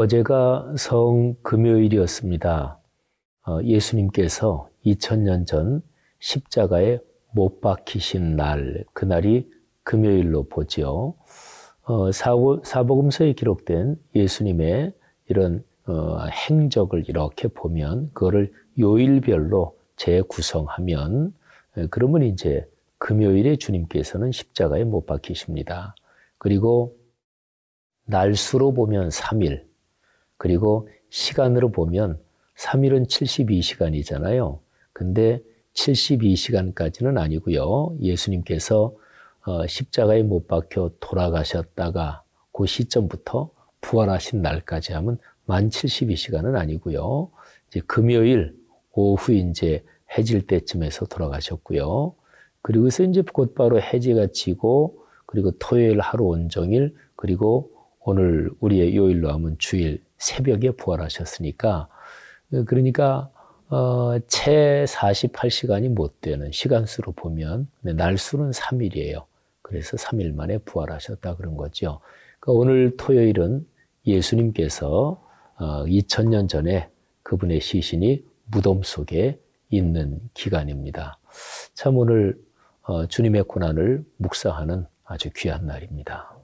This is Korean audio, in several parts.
어제가 성 금요일이었습니다. 어, 예수님께서 2000년 전 십자가에 못 박히신 날, 그날이 금요일로 보지요. 어, 사복음서에 기록된 예수님의 이런 어, 행적을 이렇게 보면 그거를 요일별로 재구성하면 그러면 이제 금요일에 주님께서는 십자가에 못 박히십니다. 그리고 날수로 보면 3일, 그리고 시간으로 보면 3일은 72시간이잖아요. 근데 72시간까지는 아니고요. 예수님께서 어, 십자가에 못 박혀 돌아가셨다가 그 시점부터 부활하신 날까지 하면 만 72시간은 아니고요. 이제 금요일 오후 이제 해질 때쯤에서 돌아가셨고요. 그리고서 이제 곧바로 해지가 지고 그리고 토요일 하루 온종일 그리고 오늘 우리의 요일로 하면 주일 새벽에 부활하셨으니까 그러니까 어, 채 48시간이 못 되는 시간수로 보면 날수는 3일이에요. 그래서 3일 만에 부활하셨다 그런 거죠. 그러니까 오늘 토요일은 예수님께서 어, 2000년 전에 그분의 시신이 무덤 속에 있는 기간입니다. 참 오늘 어, 주님의 고난을 묵상하는 아주 귀한 날입니다.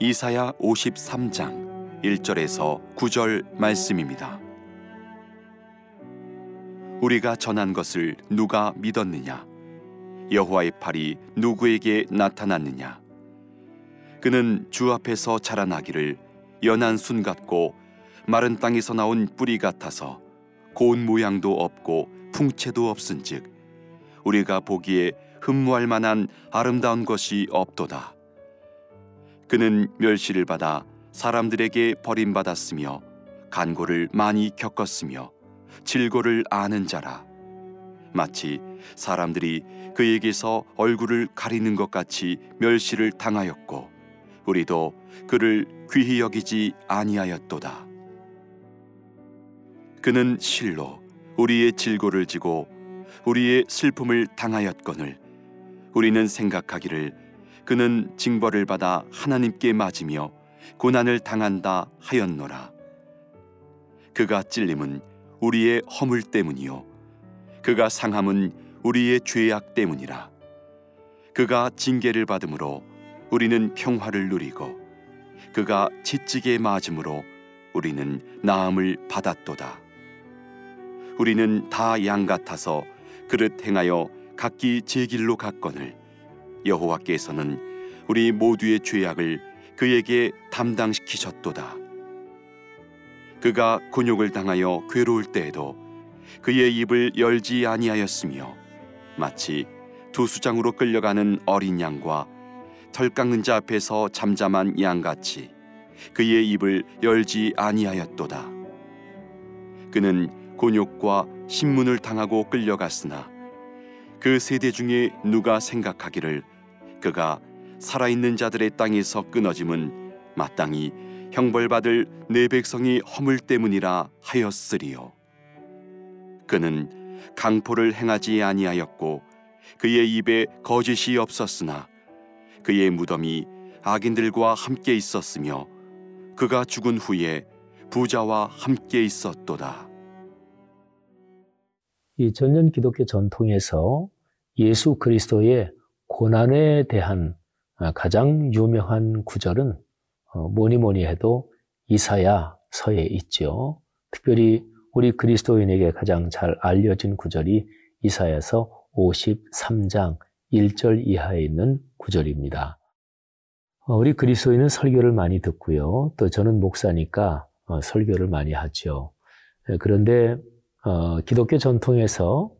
이사야 53장 1절에서 9절 말씀입니다. 우리가 전한 것을 누가 믿었느냐? 여호와의 팔이 누구에게 나타났느냐? 그는 주 앞에서 자라나기를 연한 순 같고 마른 땅에서 나온 뿌리 같아서 고운 모양도 없고 풍채도 없은즉 우리가 보기에 흠모할 만한 아름다운 것이 없도다. 그는 멸시를 받아 사람들에게 버림받았으며 간고를 많이 겪었으며 질고를 아는 자라. 마치 사람들이 그에게서 얼굴을 가리는 것 같이 멸시를 당하였고 우리도 그를 귀히 여기지 아니하였도다. 그는 실로 우리의 질고를 지고 우리의 슬픔을 당하였거늘 우리는 생각하기를 그는 징벌을 받아 하나님께 맞으며 고난을 당한다 하였노라. 그가 찔림은 우리의 허물 때문이요 그가 상함은 우리의 죄악 때문이라. 그가 징계를 받음으로 우리는 평화를 누리고 그가 지찌게 맞음으로 우리는 나음을 받았도다. 우리는 다 양 같아서 그릇 행하여 각기 제 길로 갔거늘 여호와께서는 우리 모두의 죄악을 그에게 담당시키셨도다. 그가 곤욕을 당하여 괴로울 때에도 그의 입을 열지 아니하였으며 마치 두 수장으로 끌려가는 어린 양과 털 깎는 자 앞에서 잠잠한 양같이 그의 입을 열지 아니하였도다. 그는 곤욕과 신문을 당하고 끌려갔으나 그 세대 중에 누가 생각하기를 그가 살아있는 자들의 땅에서 끊어짐은 마땅히 형벌받을 내 백성이 허물 때문이라 하였으리요. 그는 강포를 행하지 아니하였고 그의 입에 거짓이 없었으나 그의 무덤이 악인들과 함께 있었으며 그가 죽은 후에 부자와 함께 있었도다. 이 전년 기독교 전통에서 예수 그리스도의 고난에 대한 아, 가장 유명한 구절은 어, 뭐니 뭐니 해도 이사야 서에 있죠. 특별히 우리 그리스도인에게 가장 잘 알려진 구절이 이사야서 53장 1절 이하에 있는 구절입니다. 어, 우리 그리스도인은 설교를 많이 듣고요. 또 저는 목사니까 어, 설교를 많이 하죠. 예, 그런데 기독교 전통에서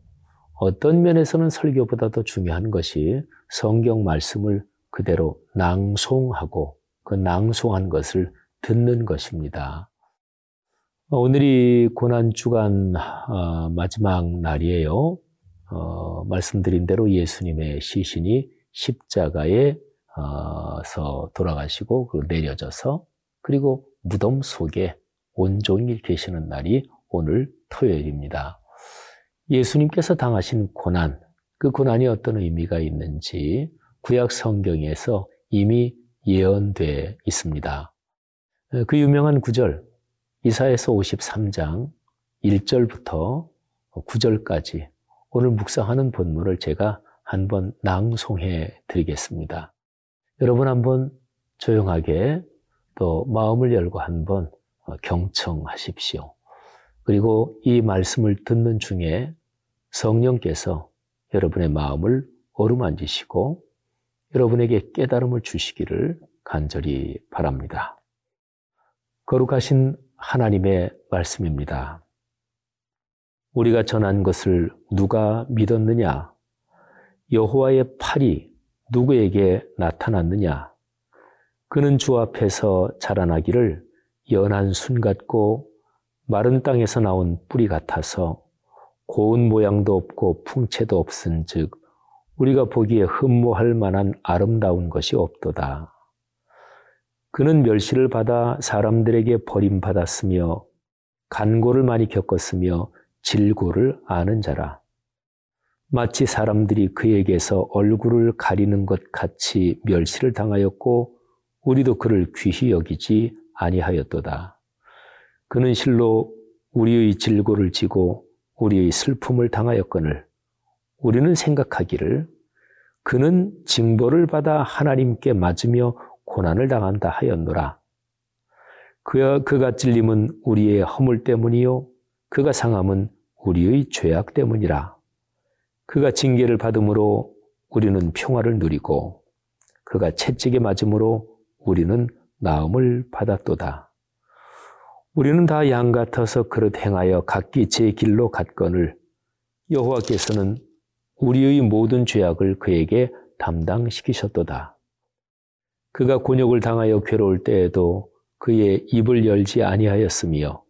어떤 면에서는 설교보다 도 중요한 것이 성경 말씀을 그대로 낭송하고 그 낭송한 것을 듣는 것입니다. 오늘이 고난주간 어, 마지막 날이에요. 어, 말씀드린 대로 예수님의 시신이 십자가에서 돌아가시고 내려져서 그리고 무덤 속에 온종일 계시는 날이 오늘 토요일입니다. 예수님께서 당하신 고난, 그 고난이 어떤 의미가 있는지 구약 성경에서 이미 예언돼 있습니다. 그 유명한 구절 이사에서 53장 1절부터 9절까지 오늘 묵상하는 본문을 제가 한번 낭송해 드리겠습니다. 여러분 한번 조용하게 또 마음을 열고 한번 경청하십시오. 그리고 이 말씀을 듣는 중에 성령께서 여러분의 마음을 어루만지시고 여러분에게 깨달음을 주시기를 간절히 바랍니다. 거룩하신 하나님의 말씀입니다. 우리가 전한 것을 누가 믿었느냐? 여호와의 팔이 누구에게 나타났느냐? 그는 주 앞에서 자라나기를 연한 순 같고 마른 땅에서 나온 뿌리 같아서 고운 모양도 없고 풍채도 없은 즉 우리가 보기에 흠모할 만한 아름다운 것이 없도다. 그는 멸시를 받아 사람들에게 버림받았으며 간고를 많이 겪었으며 질고를 아는 자라. 마치 사람들이 그에게서 얼굴을 가리는 것 같이 멸시를 당하였고 우리도 그를 귀히 여기지 아니하였도다. 그는 실로 우리의 질고를 지고 우리의 슬픔을 당하였거늘 우리는 생각하기를 그는 징벌을 받아 하나님께 맞으며 고난을 당한다 하였노라. 그가, 그가 찔림은 우리의 허물 때문이요. 그가 상함은 우리의 죄악 때문이라. 그가 징계를 받음으로 우리는 평화를 누리고 그가 채찍에 맞음으로 우리는 나음을 받았도다. 우리는 다 양 같아서 그릇 행하여 각기 제 길로 갔거늘 여호와께서는 우리의 모든 죄악을 그에게 담당시키셨도다. 그가 곤욕을 당하여 괴로울 때에도 그의 입을 열지 아니하였으며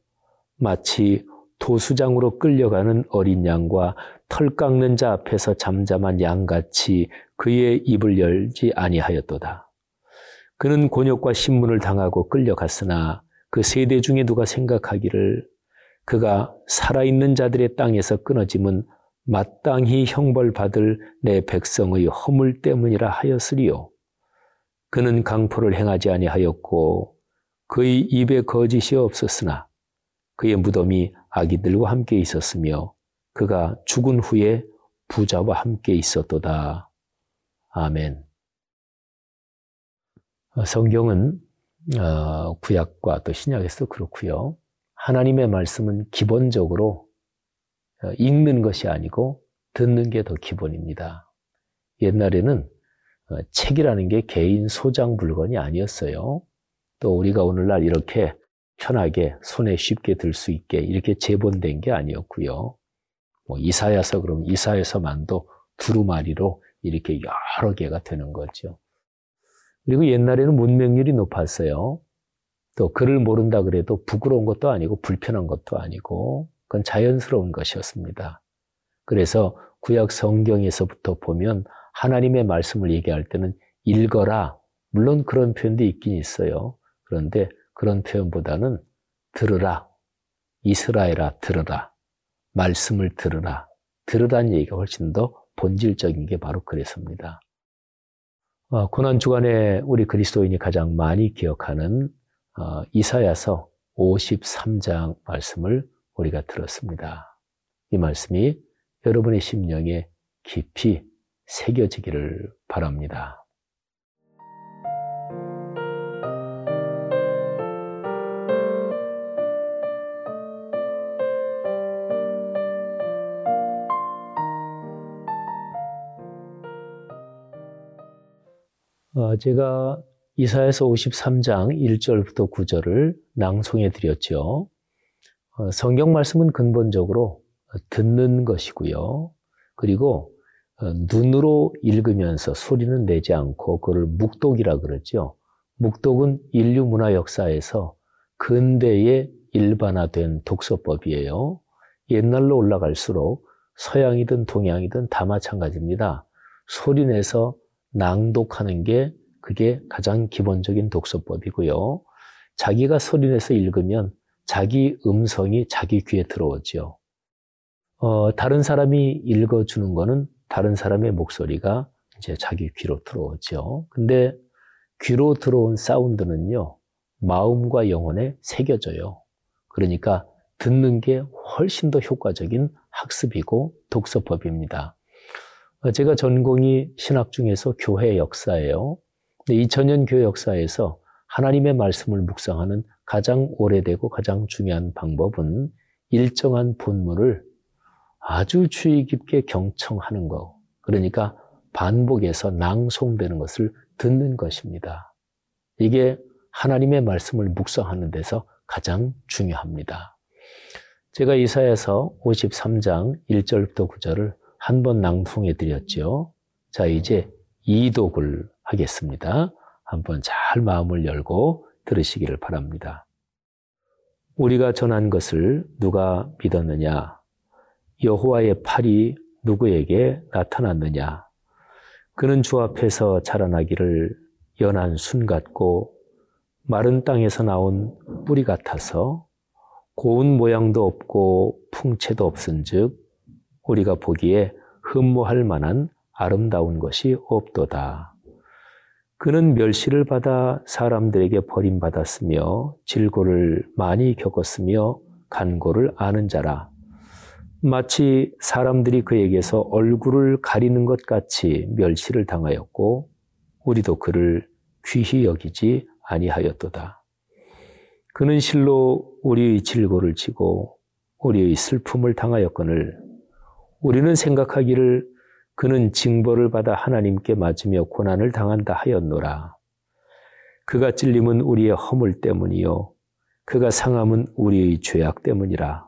마치 도수장으로 끌려가는 어린 양과 털 깎는 자 앞에서 잠잠한 양같이 그의 입을 열지 아니하였도다. 그는 곤욕과 신문을 당하고 끌려갔으나 그 세대 중에 누가 생각하기를 그가 살아있는 자들의 땅에서 끊어짐은 마땅히 형벌받을 내 백성의 허물 때문이라 하였으리요. 그는 강포를 행하지 아니하였고 그의 입에 거짓이 없었으나 그의 무덤이 아기들과 함께 있었으며 그가 죽은 후에 부자와 함께 있었도다. 아멘. 어, 성경은 어, 구약과 또 신약에서도 그렇고요. 하나님의 말씀은 기본적으로 어, 읽는 것이 아니고 듣는 게 더 기본입니다. 옛날에는 책이라는 게 개인 소장 물건이 아니었어요. 또 우리가 오늘날 이렇게 편하게 손에 쉽게 들 수 있게 이렇게 재본된 게 아니었고요. 뭐 이사야서 그러면 이사야서만도 두루마리로 이렇게 여러 개가 되는 거죠. 그리고 옛날에는 문명률이 높았어요. 또 글을 모른다 그래도 부끄러운 것도 아니고 불편한 것도 아니고 그건 자연스러운 것이었습니다. 그래서 구약 성경에서부터 보면 하나님의 말씀을 얘기할 때는 읽어라. 물론 그런 표현도 있긴 있어요. 그런데 그런 표현보다는 들으라. 이스라엘아 들으라. 말씀을 들으라. 들으라는 얘기가 훨씬 더 본질적인 게 바로 그랬습니다. 어, 고난 주간에 우리 그리스도인이 가장 많이 기억하는 어, 이사야서 53장 말씀을 우리가 들었습니다. 이 말씀이 여러분의 심령에 깊이 새겨지기를 바랍니다. 어, 제가 이사에서 53장 1절부터 9절을 낭송해 드렸죠. 어, 성경 말씀은 근본적으로 듣는 것이고요. 그리고 어, 눈으로 읽으면서 소리는 내지 않고 그걸 묵독이라 그러죠. 묵독은 인류 문화 역사에서 근대에 일반화된 독서법이에요. 옛날로 올라갈수록 서양이든 동양이든 다 마찬가지입니다. 소리내서 낭독하는 게 그게 가장 기본적인 독서법이고요. 자기가 소리내서 읽으면 자기 음성이 자기 귀에 들어오죠. 어, 다른 사람이 읽어주는 거는 다른 사람의 목소리가 이제 자기 귀로 들어오죠. 근데 귀로 들어온 사운드는요, 마음과 영혼에 새겨져요. 그러니까 듣는 게 훨씬 더 효과적인 학습이고 독서법입니다. 어, 제가 전공이 신학 중에서 교회 역사예요. 2000년 교회 역사에서 하나님의 말씀을 묵상하는 가장 오래되고 가장 중요한 방법은 일정한 본문을 아주 주의 깊게 경청하는 거. 그러니까 반복해서 낭송되는 것을 듣는 것입니다. 이게 하나님의 말씀을 묵상하는 데서 가장 중요합니다. 제가 이사에서 53장 1절부터 9절을 한 번 낭송해 드렸죠. 자, 이제 이독을 하겠습니다. 한번 잘 마음을 열고 들으시기를 바랍니다. 우리가 전한 것을 누가 믿었느냐? 여호와의 팔이 누구에게 나타났느냐? 그는 주 앞에서 자라나기를 연한 순 같고 마른 땅에서 나온 뿌리 같아서 고운 모양도 없고 풍채도 없은즉 우리가 보기에 흠모할 만한 아름다운 것이 없도다. 그는 멸시를 받아 사람들에게 버림받았으며 질고를 많이 겪었으며 간고를 아는 자라. 마치 사람들이 그에게서 얼굴을 가리는 것 같이 멸시를 당하였고 우리도 그를 귀히 여기지 아니하였도다. 그는 실로 우리의 질고를 지고 우리의 슬픔을 당하였거늘 우리는 생각하기를 그는 징벌을 받아 하나님께 맞으며 고난을 당한다 하였노라. 그가 찔림은 우리의 허물 때문이요. 그가 상함은 우리의 죄악 때문이라.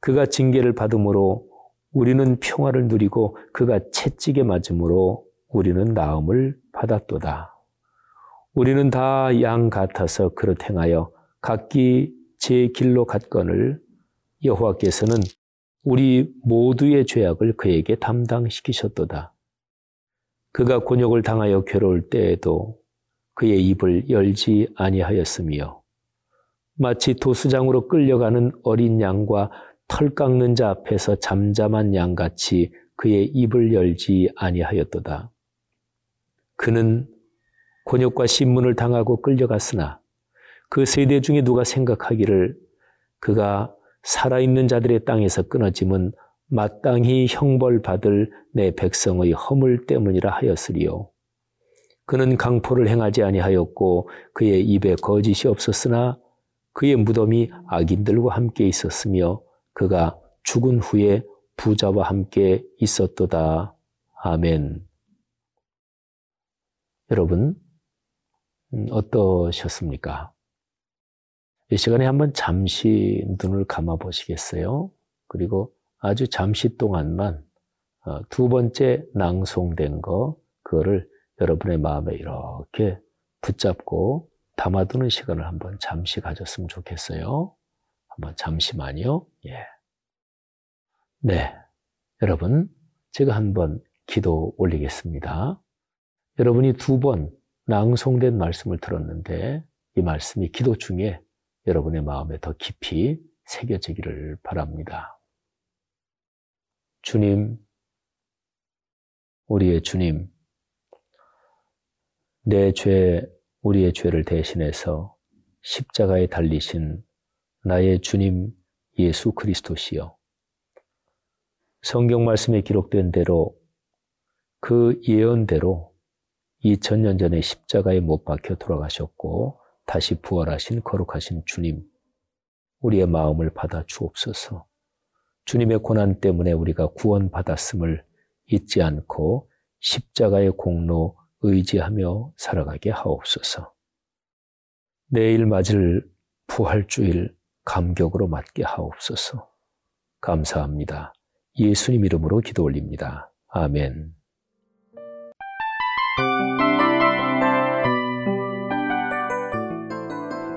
그가 징계를 받음으로 우리는 평화를 누리고 그가 채찍에 맞음으로 우리는 나음을 받았도다. 우리는 다 양 같아서 그릇 행하여 각기 제 길로 갔건을 여호와께서는 우리 모두의 죄악을 그에게 담당시키셨도다. 그가 곤욕을 당하여 괴로울 때에도 그의 입을 열지 아니하였으며 마치 도수장으로 끌려가는 어린 양과 털 깎는 자 앞에서 잠잠한 양같이 그의 입을 열지 아니하였도다. 그는 곤욕과 신문을 당하고 끌려갔으나 그 세대 중에 누가 생각하기를 그가 살아있는 자들의 땅에서 끊어짐은 마땅히 형벌받을 내 백성의 허물 때문이라 하였으리요. 그는 강포를 행하지 아니하였고 그의 입에 거짓이 없었으나 그의 무덤이 악인들과 함께 있었으며 그가 죽은 후에 부자와 함께 있었도다. 아멘. 여러분, 음, 어떠셨습니까? 이 시간에 한번 잠시 눈을 감아 보시겠어요? 그리고 아주 잠시 동안만 어, 두 번째 낭송된 거, 그거를 여러분의 마음에 이렇게 붙잡고 담아두는 시간을 한번 잠시 가졌으면 좋겠어요. 한번 잠시만요. 예. 네. 여러분, 제가 한번 기도 올리겠습니다. 여러분이 두 번 낭송된 말씀을 들었는데 이 말씀이 기도 중에 여러분의 마음에 더 깊이 새겨지기를 바랍니다. 주님, 우리의 주님, 내 죄, 우리의 죄를 대신해서 십자가에 달리신 나의 주님 예수 그리스도시여. 성경 말씀에 기록된 대로 그 예언대로 2000년 전에 십자가에 못 박혀 돌아가셨고 다시 부활하신 거룩하신 주님, 우리의 마음을 받아 주옵소서. 주님의 고난 때문에 우리가 구원받았음을 잊지 않고 십자가의 공로 의지하며 살아가게 하옵소서. 내일 맞을 부활주일 감격으로 맞게 하옵소서. 감사합니다. 예수님 이름으로 기도 올립니다. 아멘.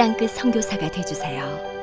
땅끝 선교사가 되주세요.